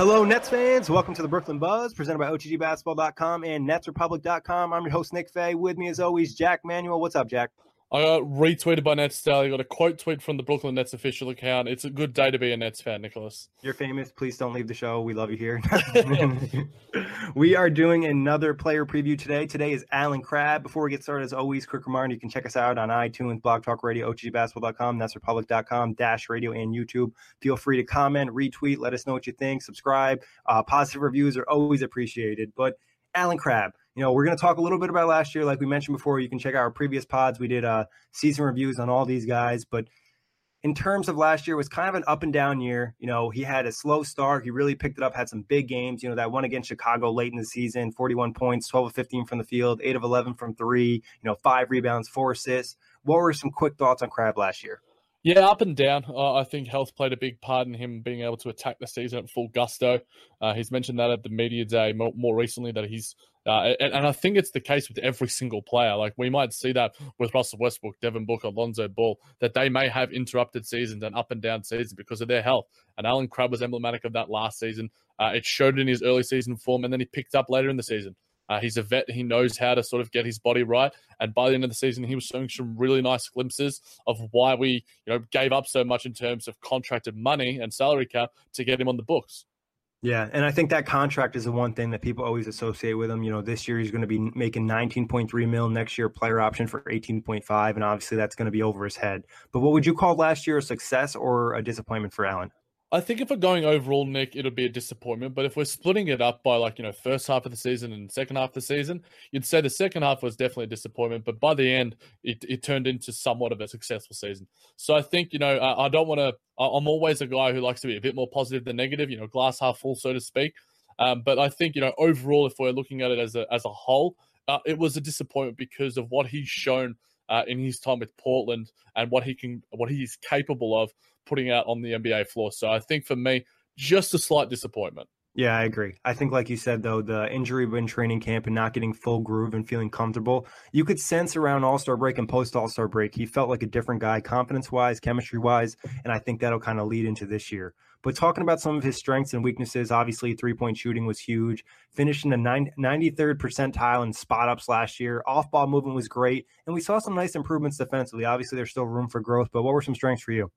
Hello, Nets fans. Welcome to the Brooklyn Buzz, presented by OTGBasketball.com and NetsRepublic.com. I'm your host, Nick Fay. With me, as always, Jack Manuel. What's up, Jack? I got retweeted by Nets Daily. I got a quote tweet from the Brooklyn Nets official account. It's a good day to be a Nets fan, Nicholas. You're famous. Please don't leave the show. We love you here. we are doing another player preview today. Today is Allen Crabbe. Before we get started, as always, quick reminder you can check us out on iTunes, Blog Talk Radio, OTGBasketball.com, NetsRepublic.com, Dash Radio, and YouTube. Feel free to comment, retweet, let us know what you think, subscribe. Uh, positive reviews are always appreciated. But Allen Crabbe you know, we're going to talk a little bit about last year. Like we mentioned before, you can check out our previous pods. We did uh, season reviews on all these guys. But in terms of last year, was kind of an up and down year. You know, he had a slow start. He really picked it up, had some big games. You know, that one against Chicago late in the season 41 points, 12 of 15 from the field, 8 of 11 from three, you know, five rebounds, four assists. What were some quick thoughts on Crabbe last year? Yeah, up and down. Uh, I think health played a big part in him being able to attack the season at full gusto. Uh, he's mentioned that at the media day more, more recently that he's, uh, and, and, I think it's the case with every single player. Like we might see that with Russell Westbrook, Devin Booker, Lonzo Ball, that they may have interrupted seasons and up and down seasons because of their health. And Allen Crabbe was emblematic of that last season. Uh, it showed in his early season form, and then he picked up later in the season. Uh, he's a vet. He knows how to sort of get his body right. And by the end of the season, he was showing some really nice glimpses of why we, you know, gave up so much in terms of contracted money and salary cap to get him on the books. Yeah, and I think that contract is the one thing that people always associate with him. You know, this year he's going to be making 19.3 mil, next year player option for 18.5, and obviously that's going to be over his head. But what would you call last year a success or a disappointment for Allen? I think if we're going overall, Nick, it'll be a disappointment. But if we're splitting it up by like, you know, first half of the season and second half of the season, you'd say the second half was definitely a disappointment. But by the end, it, it turned into somewhat of a successful season. So I think, you know, I, I don't want to, I'm always a guy who likes to be a bit more positive than negative, you know, glass half full, so to speak. Um, but I think, you know, overall, if we're looking at it as a, as a whole, uh, it was a disappointment because of what he's shown uh, in his time with Portland and what he can, what he's capable of putting out on the NBA floor. So I think for me, just a slight disappointment. Yeah, I agree. I think, like you said, though, the injury in training camp and not getting full groove and feeling comfortable, you could sense around All Star break and post All Star break, he felt like a different guy, confidence wise, chemistry wise. And I think that'll kind of lead into this year. But talking about some of his strengths and weaknesses, obviously, three point shooting was huge. Finished in the 93rd percentile in spot ups last year. Off ball movement was great. And we saw some nice improvements defensively. Obviously, there's still room for growth, but what were some strengths for you?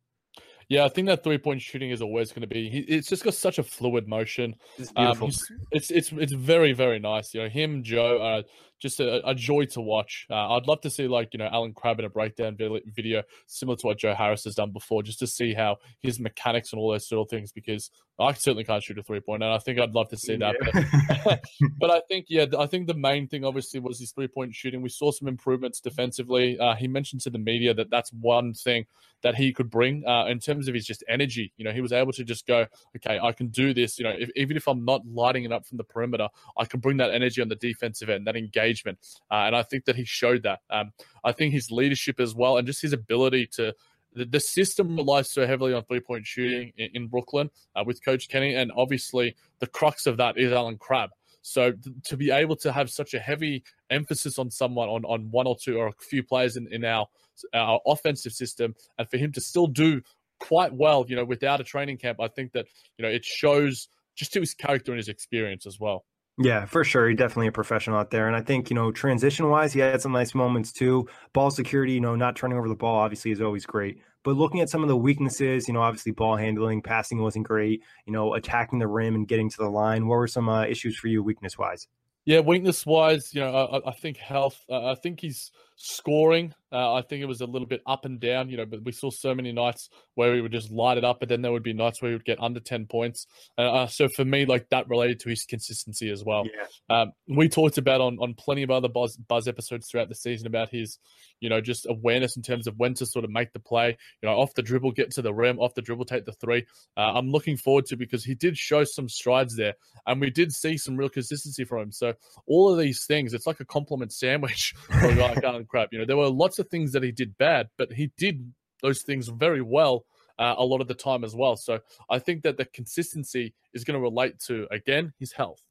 Yeah, I think that three point shooting is always going to be. It's just got such a fluid motion. It's beautiful. Um, it's it's it's very very nice. You know, him, Joe, uh, just a, a, joy to watch. Uh, I'd love to see like you know Allen Crabbe in a breakdown video similar to what Joe Harris has done before, just to see how his mechanics and all those sort of things. Because I certainly can't shoot a three point, and I think I'd love to see that. Yeah. But, but, I think yeah, I think the main thing obviously was his three point shooting. We saw some improvements defensively. Uh, he mentioned to the media that that's one thing that he could bring uh, in terms of his just energy. You know, he was able to just go, okay, I can do this. You know, if, even if I'm not lighting it up from the perimeter, I can bring that energy on the defensive end, that engagement engagement. Uh, and I think that he showed that. Um, I think his leadership as well, and just his ability to. The, the system relies so heavily on three point shooting in, in Brooklyn uh, with Coach Kenny, and obviously the crux of that is Allen Crabbe. So to be able to have such a heavy emphasis on someone, on, on one or two or a few players in, in our our offensive system, and for him to still do quite well, you know, without a training camp, I think that you know it shows just to his character and his experience as well. Yeah, for sure. He's definitely a professional out there. And I think, you know, transition wise, he had some nice moments too. Ball security, you know, not turning over the ball obviously is always great. But looking at some of the weaknesses, you know, obviously ball handling, passing wasn't great, you know, attacking the rim and getting to the line. What were some uh, issues for you weakness wise? Yeah, weakness wise, you know, I, I think health. Uh, I think he's scoring. Uh, I think it was a little bit up and down, you know, but we saw so many nights where we would just light it up, but then there would be nights where he would get under 10 points. Uh, so for me, like that related to his consistency as well. Yeah. Um, we talked about on, on plenty of other buzz, buzz episodes throughout the season about his, you know, just awareness in terms of when to sort of make the play, you know, off the dribble, get to the rim, off the dribble, take the three. Uh, I'm looking forward to because he did show some strides there and we did see some real consistency from him. So all of these things, it's like a compliment sandwich for a guy Allen You know, there were lots of things that he did bad, but he did those things very well uh, a lot of the time as well. So I think that the consistency is going to relate to again his health.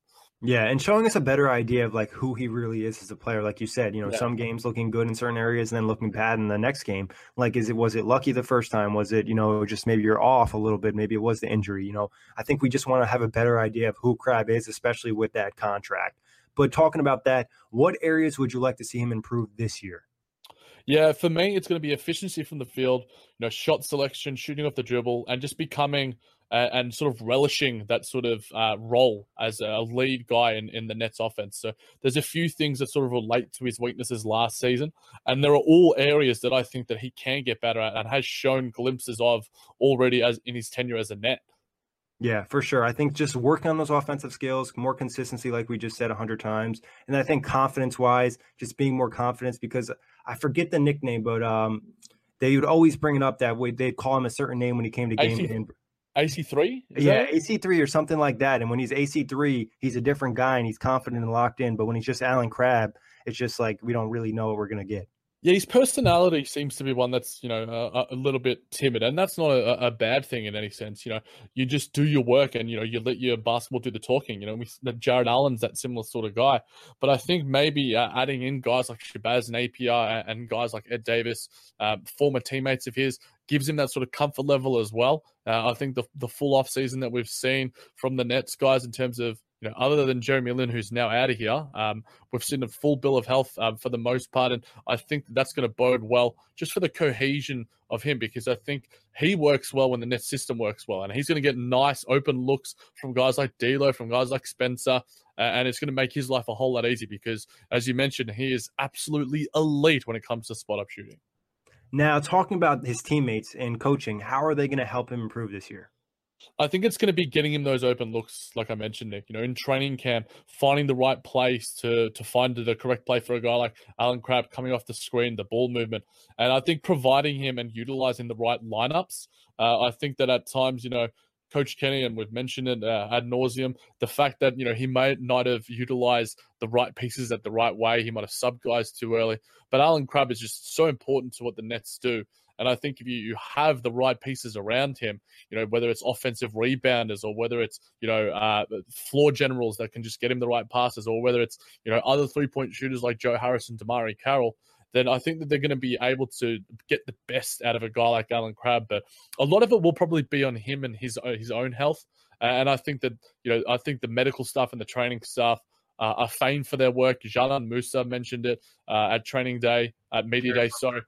Yeah, and showing us a better idea of like who he really is as a player. Like you said, you know, Yeah. some games looking good in certain areas and then looking bad in the next game. Like, is it was it lucky the first time? Was it you know just maybe you're off a little bit? Maybe it was the injury. You know, I think we just want to have a better idea of who Crabbe is, especially with that contract. But talking about that, what areas would you like to see him improve this year? Yeah, for me, it's going to be efficiency from the field, you know, shot selection, shooting off the dribble, and just becoming uh, and sort of relishing that sort of uh, role as a lead guy in, in the Nets offense. So there's a few things that sort of relate to his weaknesses last season, and there are all areas that I think that he can get better at and has shown glimpses of already as in his tenure as a Net. Yeah, for sure. I think just working on those offensive skills, more consistency, like we just said a hundred times, and I think confidence wise, just being more confident because I forget the nickname, but um, they would always bring it up that way. They'd call him a certain name when he came to game. AC and- AC3? Is yeah. AC three or something like that. And when he's AC three, he's a different guy and he's confident and locked in. But when he's just Allen Crabbe, it's just like we don't really know what we're gonna get. Yeah, his personality seems to be one that's you know a, a little bit timid, and that's not a, a bad thing in any sense. You know, you just do your work, and you know you let your basketball do the talking. You know, we, Jarrett Allen's that similar sort of guy, but I think maybe uh, adding in guys like Shabazz Napier and guys like Ed Davis, um, former teammates of his, gives him that sort of comfort level as well. Uh, I think the the full off season that we've seen from the Nets guys in terms of you know, other than Jeremy Lin, who's now out of here, um, we've seen a full bill of health um, for the most part, and I think that that's going to bode well just for the cohesion of him because I think he works well when the net system works well, and he's going to get nice open looks from guys like D'Lo, from guys like Spencer, uh, and it's going to make his life a whole lot easier because, as you mentioned, he is absolutely elite when it comes to spot up shooting. Now, talking about his teammates and coaching, how are they going to help him improve this year? I think it's going to be getting him those open looks, like I mentioned, Nick. You know, in training camp, finding the right place to to find the correct play for a guy like Allen Crabbe coming off the screen, the ball movement, and I think providing him and utilizing the right lineups. Uh, I think that at times, you know, Coach Kenny, and we've mentioned it uh, ad nauseum, the fact that you know he may not have utilized the right pieces at the right way, he might have subbed guys too early. But Allen Crabbe is just so important to what the Nets do. And I think if you, you have the right pieces around him, you know, whether it's offensive rebounders or whether it's, you know, uh, floor generals that can just get him the right passes or whether it's, you know, other three point shooters like Joe Harris and DeMarre Carroll, then I think that they're going to be able to get the best out of a guy like Allen Crabbe. But a lot of it will probably be on him and his, his own health. And I think that, you know, I think the medical stuff and the training staff uh, are famed for their work. Dzanan Musa mentioned it uh, at training day, at media day. Sorry.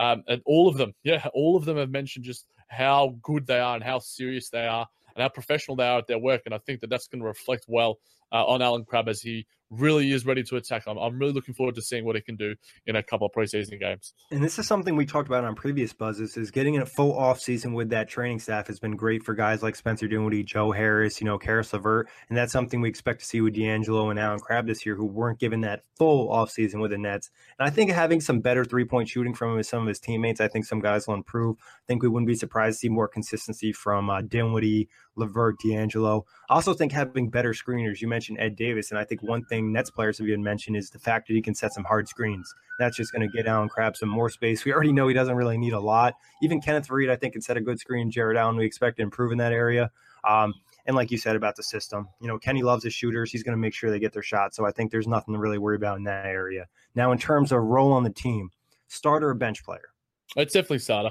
Um, and all of them, yeah, all of them have mentioned just how good they are and how serious they are and how professional they are at their work. And I think that that's going to reflect well uh, on Allen Crabbe as he really is ready to attack. I'm, I'm really looking forward to seeing what he can do in a couple of preseason games. And this is something we talked about on previous buzzes is getting in a full off season with that training staff has been great for guys like Spencer Dinwiddie, Joe Harris, you know, Caris LeVert. And that's something we expect to see with D'Angelo and Allen Crabbe this year, who weren't given that full off season with the Nets. And I think having some better three point shooting from him with some of his teammates, I think some guys will improve. I think we wouldn't be surprised to see more consistency from uh, Dinwiddie, LeVert, D'Angelo. I also think having better screeners. You mentioned Ed Davis, and I think one thing thing Nets players have even mentioned is the fact that he can set some hard screens. That's just going to get Allen Crabbe some more space. We already know he doesn't really need a lot. Even Kenneth Faried, I think, can set a good screen. Jarrett Allen, we expect to improve in that area. Um, and like you said about the system, you know, Kenny loves his shooters. He's going to make sure they get their shot. So I think there's nothing to really worry about in that area. Now, in terms of role on the team, starter or bench player? It's definitely starter.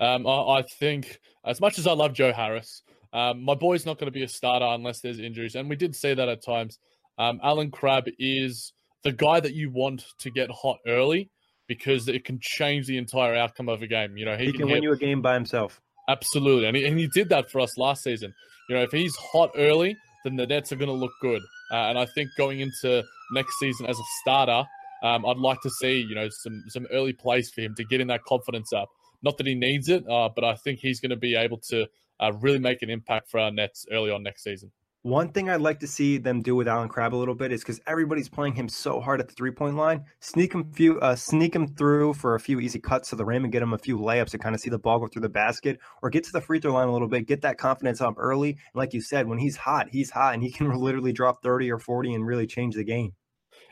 Um, I, I, think as much as I love Joe Harris, um, my boy's not going to be a starter unless there's injuries, and we did see that at times. Um, Allen Crabbe is the guy that you want to get hot early because it can change the entire outcome of a game. You know, he, he can, can win you a game by himself. Absolutely, and he, and he did that for us last season. You know, if he's hot early, then the Nets are going to look good. Uh, and I think going into next season as a starter, um, I'd like to see you know some some early plays for him to get in that confidence up. Not that he needs it, uh, but I think he's going to be able to uh, really make an impact for our Nets early on next season. One thing I'd like to see them do with Allen Crabbe a little bit is because everybody's playing him so hard at the three point line, sneak him few, uh, sneak him through for a few easy cuts to the rim and get him a few layups to kind of see the ball go through the basket, or get to the free throw line a little bit, get that confidence up early. And like you said, when he's hot, he's hot, and he can literally drop thirty or forty and really change the game.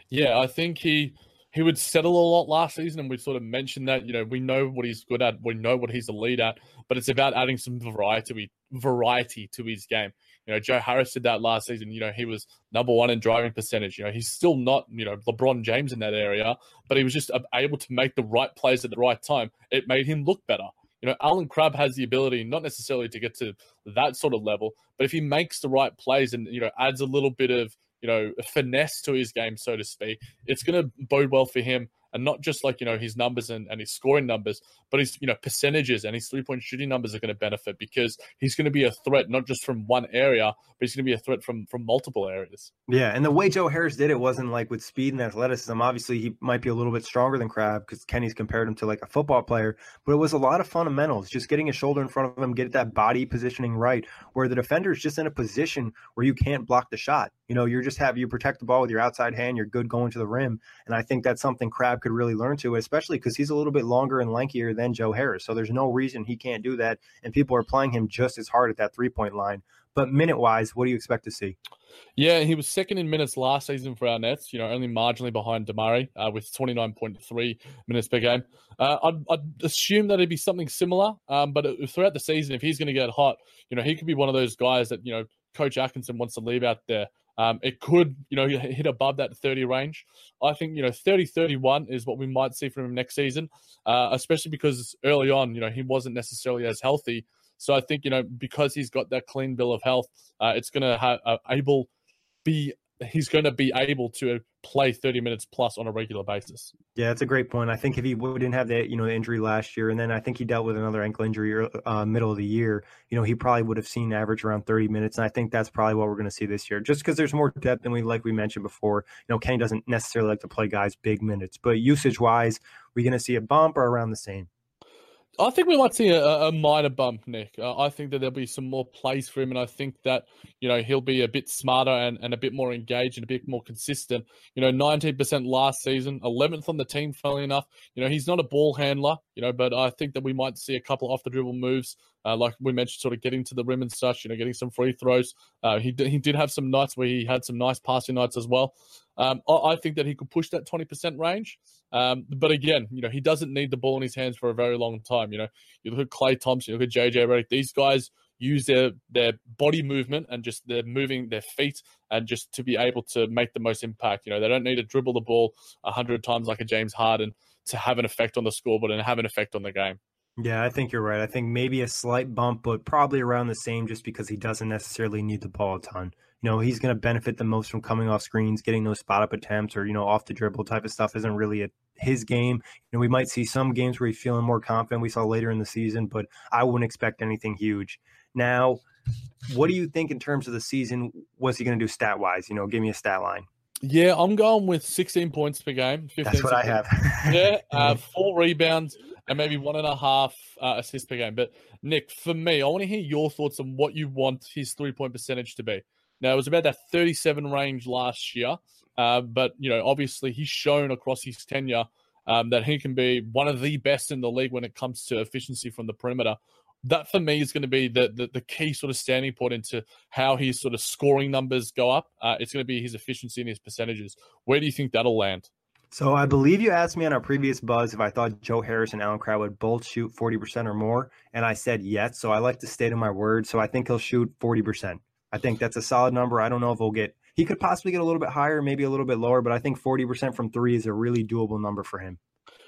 Yeah, I think he he would settle a lot last season, and we sort of mentioned that. You know, we know what he's good at, we know what he's a lead at, but it's about adding some variety variety to his game. You know, Joe Harris did that last season. You know, he was number one in driving percentage. You know, he's still not, you know, LeBron James in that area, but he was just uh, able to make the right plays at the right time. It made him look better. You know, Allen Crabbe has the ability not necessarily to get to that sort of level, but if he makes the right plays and, you know, adds a little bit of, you know, finesse to his game, so to speak, it's going to bode well for him and not just like you know his numbers and, and his scoring numbers, but his you know percentages and his three point shooting numbers are going to benefit because he's going to be a threat not just from one area, but he's going to be a threat from from multiple areas. Yeah, and the way Joe Harris did it wasn't like with speed and athleticism. Obviously, he might be a little bit stronger than Crabbe because Kenny's compared him to like a football player, but it was a lot of fundamentals, just getting his shoulder in front of him, get that body positioning right, where the defender is just in a position where you can't block the shot. You know, you're just have you protect the ball with your outside hand, you're good going to the rim, and I think that's something Crabbe could really learn to, especially because he's a little bit longer and lankier than Joe Harris. So there's no reason he can't do that. And people are playing him just as hard at that three point line. But minute wise, what do you expect to see? Yeah, he was second in minutes last season for our Nets, you know, only marginally behind DeMarre uh, with 29.3 minutes per game. Uh, I'd, I'd, assume that it'd be something similar, um, but throughout the season, if he's going to get hot, you know, he could be one of those guys that, you know, Coach Atkinson wants to leave out there. Um, it could, you know, hit above that 30 range. I think, you know, 30 31 is what we might see from him next season, uh, especially because early on, you know, he wasn't necessarily as healthy. So I think, you know, because he's got that clean bill of health, uh, it's going to uh, able be he's going to be able to play 30 minutes plus on a regular basis. Yeah, that's a great point. I think if he wouldn't have that, you know, injury last year, and then I think he dealt with another ankle injury uh, middle of the year, you know, he probably would have seen average around 30 minutes. And I think that's probably what we're going to see this year, just because there's more depth than we, like we mentioned before. You know, Kenny doesn't necessarily like to play guys big minutes, but usage wise, we're going to see a bump or around the same. I think we might see a, a minor bump, Nick. Uh, I think that there'll be some more plays for him, and I think that you know he'll be a bit smarter and, and a bit more engaged and a bit more consistent. You know, 19% last season, 11th on the team. Funnily enough, you know he's not a ball handler, you know, but I think that we might see a couple off the dribble moves, uh, like we mentioned, sort of getting to the rim and such. You know, getting some free throws. Uh, he he did have some nights where he had some nice passing nights as well. Um, I, I, think that he could push that 20% range. Um, but again, you know, he doesn't need the ball in his hands for a very long time. You know, you look at Klay Thompson, you look at JJ Redick, these guys use their their body movement and just they're moving their feet and just to be able to make the most impact. You know, they don't need to dribble the ball a hundred times like a James Harden to have an effect on the scoreboard and have an effect on the game. Yeah, I think you're right. I think maybe a slight bump, but probably around the same just because he doesn't necessarily need the ball a ton you know, he's going to benefit the most from coming off screens, getting those spot up attempts or, you know, off the dribble type of stuff isn't really a, his game. You know, we might see some games where he's feeling more confident. We saw later in the season, but I wouldn't expect anything huge. Now, what do you think in terms of the season? What's he going to do stat wise? You know, give me a stat line. Yeah, I'm going with 16 points per game. That's what I have. yeah, uh, four rebounds and maybe one and a half uh, assists per game. But Nick, for me, I want to hear your thoughts on what you want his three point percentage to be. Now it was about that 37 range last year, uh, but you know obviously he's shown across his tenure um, that he can be one of the best in the league when it comes to efficiency from the perimeter. that for me is going to be the, the, the key sort of standing point into how his sort of scoring numbers go up. Uh, it's going to be his efficiency and his percentages. Where do you think that'll land? So I believe you asked me on our previous buzz if I thought Joe Harris and Allen Crabbe would both shoot 40% or more, and I said yes. So I like to stay to my word. So I think he'll shoot 40%. I think that's a solid number. I don't know if he'll get he could possibly get a little bit higher, maybe a little bit lower, but I think 40% from three is a really doable number for him.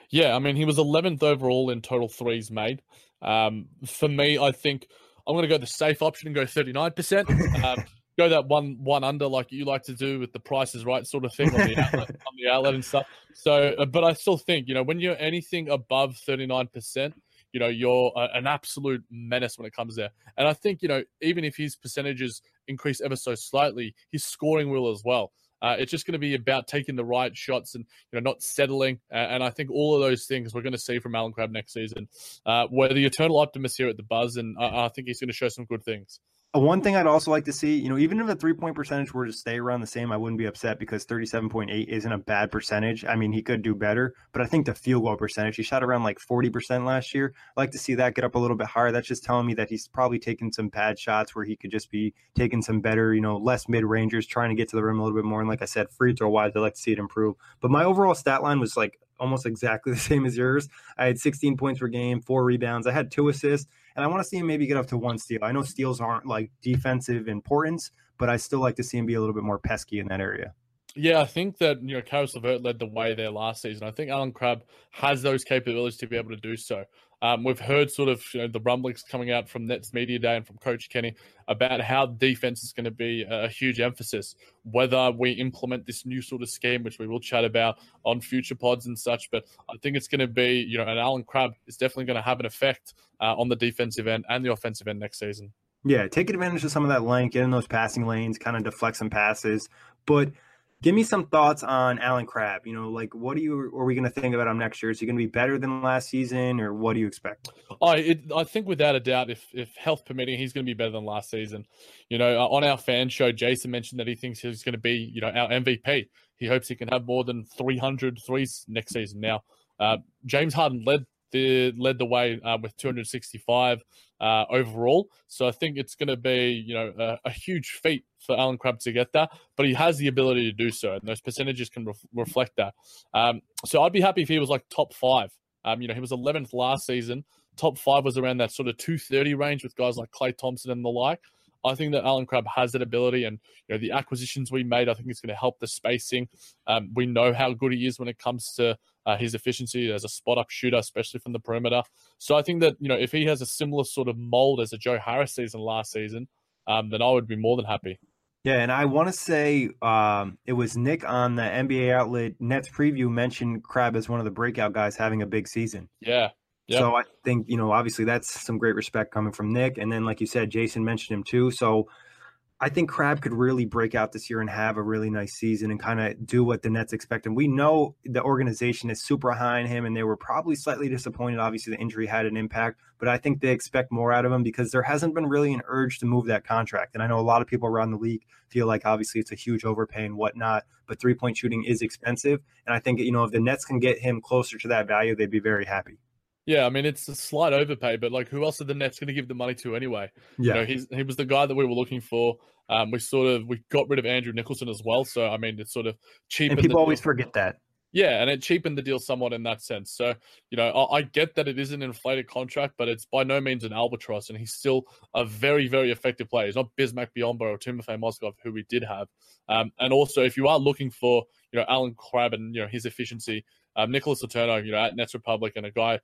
Yeah, I mean, he was 11th overall in total threes made. Um, for me, I think I'm going to go the safe option and go 39%. Um, go that one one under like you like to do with the prices right sort of thing on the outlet, on the outlet and stuff. So, uh, but I still think you know when you're anything above 39%, you know you're a, an absolute menace when it comes there. And I think you know even if his percentages increase ever so slightly, his scoring will as well. Uh, it's just going to be about taking the right shots and you know not settling. Uh, and I think all of those things we're going to see from Allen Crabbe next season. Uh, we're the eternal optimist here at the Buzz, and I, I think he's going to show some good things. Uh, one thing I'd also like to see, you know, even if the three point percentage were to stay around the same, I wouldn't be upset because 37.8 isn't a bad percentage. I mean, he could do better, but I think the field goal percentage, he shot around like 40% last year. I'd like to see that get up a little bit higher. That's just telling me that he's probably taking some bad shots where he could just be taking some better, you know, less mid rangers, trying to get to the rim a little bit more. And like I said, free throw wise, I'd like to see it improve. But my overall stat line was like almost exactly the same as yours. I had 16 points per game, four rebounds. I had two assists, and I want to see him maybe get up to one steal. I know steals aren't like defensive importance, but I still like to see him be a little bit more pesky in that area. Yeah, I think that you know Caris LeVert led the way there last season. I think Allen Crabbe has those capabilities to be able to do so. Um, we've heard sort of you know, the rumblings coming out from Nets Media Day and from Coach Kenny about how defense is going to be a huge emphasis. Whether we implement this new sort of scheme, which we will chat about on future pods and such, but I think it's going to be you know, an Allen Crabbe is definitely going to have an effect uh, on the defensive end and the offensive end next season. Yeah, take advantage of some of that length, get in those passing lanes, kind of deflect some passes, but Give me some thoughts on Allen Crabbe. You know, like what are you are we going to think about him next year? Is he going to be better than last season, or what do you expect? I it, I think without a doubt, if if health permitting, he's going to be better than last season. You know, uh, on our fan show, Jason mentioned that he thinks he's going to be you know our MVP. He hopes he can have more than 300 threes next season. Now, uh, James Harden led the led the way uh, with 265 uh, overall. So I think it's going to be you know a, a, huge feat for Allen Crabbe to get that, but he has the ability to do so, and those percentages can re- reflect that. Um, so I'd be happy if he was like top five. Um, you know, he was 11th last season. Top five was around that sort of 230 range with guys like Klay Thompson and the like. I think that Allen Crabbe has that ability, and you know the acquisitions we made, I think it's going to help the spacing. Um, we know how good he is when it comes to uh, his efficiency as a spot up shooter, especially from the perimeter. So I think that you know if he has a similar sort of mold as a Joe Harris season last season, um, then I would be more than happy. Yeah, and I want to say um, it was Nick on the NBA outlet Nets preview mentioned Crabbe as one of the breakout guys having a big season. Yeah, Yep. So I think, you know, obviously that's some great respect coming from Nick. And then, like you said, Jason mentioned him too. So I think Crabbe could really break out this year and have a really nice season and kind of do what the Nets expect. And we know the organization is super high on him, and they were probably slightly disappointed. Obviously, the injury had an impact, but I think they expect more out of him because there hasn't been really an urge to move that contract. And I know a lot of people around the league feel like obviously it's a huge overpay and whatnot, but three point shooting is expensive. And I think, you know, if the Nets can get him closer to that value, they'd be very happy. Yeah, I mean it's a slight overpay, but like who else are the Nets going to give the money to anyway? Yeah, you know, he's he was the guy that we were looking for. Um, we sort of we got rid of Andrew Nicholson as well, so I mean it's sort of cheap. And people always forget that. Yeah, and it cheapened the deal somewhat in that sense. So, you know, I, I, get that it is an inflated contract, but it's by no means an albatross, and he's still a very, very effective player. He's not Bismack Biyombo or Timofey Mozgov, who we did have. Um, and also, if you are looking for, you know, Allen Crabbe and, you know, his efficiency, um, Nicholas Letourneau, you know, at Nets Republic and a guy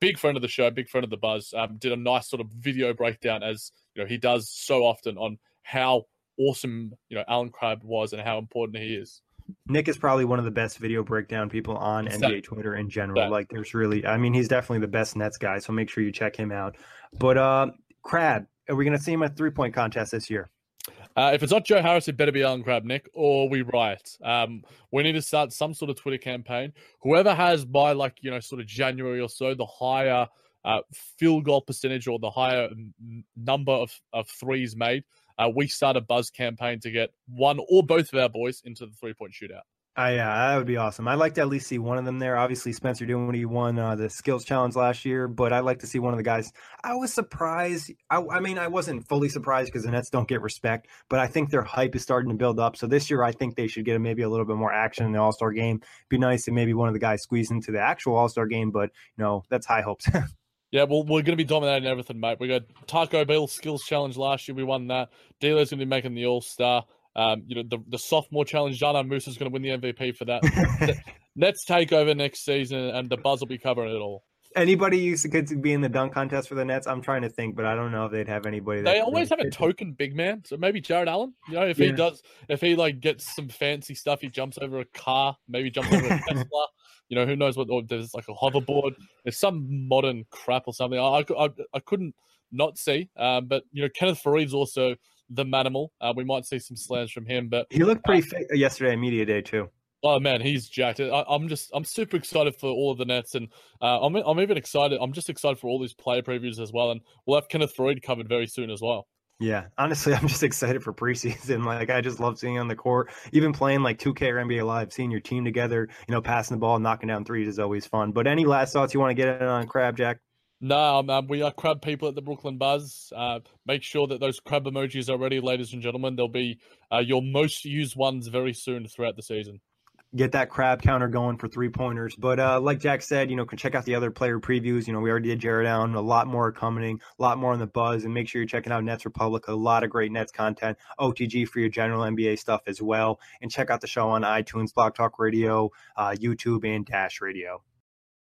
big friend of the show, big friend of the buzz, um, did a nice sort of video breakdown as you know he does so often on how awesome you know Allen Crabbe was and how important he is. Nick is probably one of the best video breakdown people on NBA Twitter in general. Like, there's really, I mean, he's definitely the best Nets guy. So make sure you check him out. But uh, Crabbe, are we going to see him at three point contest this year? Uh, if it's not Joe Harris, it better be Allen Crabbe, Nick, or we riot. Um, we need to start some sort of Twitter campaign. Whoever has by like you know sort of January or so the higher uh, field goal percentage or the higher number of, of threes made, uh, we start a buzz campaign to get one or both of our boys into the three point shootout. Uh, yeah, that would be awesome. I'd like to at least see one of them there. Obviously, Spencer Dinwiddie won uh, the skills challenge last year, but I'd like to see one of the guys. I was surprised. I, I mean, I wasn't fully surprised because the Nets don't get respect, but I think their hype is starting to build up. So this year, I think they should get maybe a little bit more action in the All Star game. Be nice if maybe one of the guys squeeze into the actual All Star game, but you know that's high hopes. Yeah, well, we're going to be dominating everything, mate. We got Taco Bell Skills Challenge last year. We won that. D'Lo's going to be making the All Star. Um, you know, the, the sophomore challenge, Dzanan Musa is going to win the MVP for that. Nets take over next season, and the Buzz will be covering it all. Anybody used to could be in the dunk contest for the Nets? I'm trying to think, but I don't know if they'd have anybody. They always have a token big man, so maybe Jarrett Allen. You know, if yeah. he does, if he like gets some fancy stuff, he jumps over a car, maybe jumps over a Tesla. You know, who knows what? Or there's like a hoverboard. There's some modern crap or something. I, I, I couldn't not see. Um, but you know, Kenneth Faried's also the manimal. Uh, we might see some slams from him. But he looked pretty uh, fit yesterday media day too. Oh man, he's jacked. I, am just I'm super excited for all of the Nets, and uh, I'm I'm even excited. I'm just excited for all these player previews as well, and we'll have Kenneth Faried covered very soon as well. Yeah, honestly, I'm just excited for preseason. Like, I just love seeing on the court, even playing like 2K or NBA Live, seeing your team together, you know, passing the ball, knocking down threes is always fun. But any last thoughts you want to get in on Crabbe Jack? No, um, um, we are crab people at the Brooklyn Buzz. Uh, make sure that those crab emojis are ready, ladies and gentlemen. They'll be uh, your most used ones very soon throughout the season get that crab counter going for three pointers. But uh, like Jack said, you know, can check out the other player previews. You know, we already did Jarrett Allen, a lot more coming, a lot more on the buzz, and make sure you're checking out Nets Republic, a lot of great Nets content, OTG for your general NBA stuff as well, and check out the show on iTunes, Blog Talk Radio, uh, YouTube, and Dash Radio.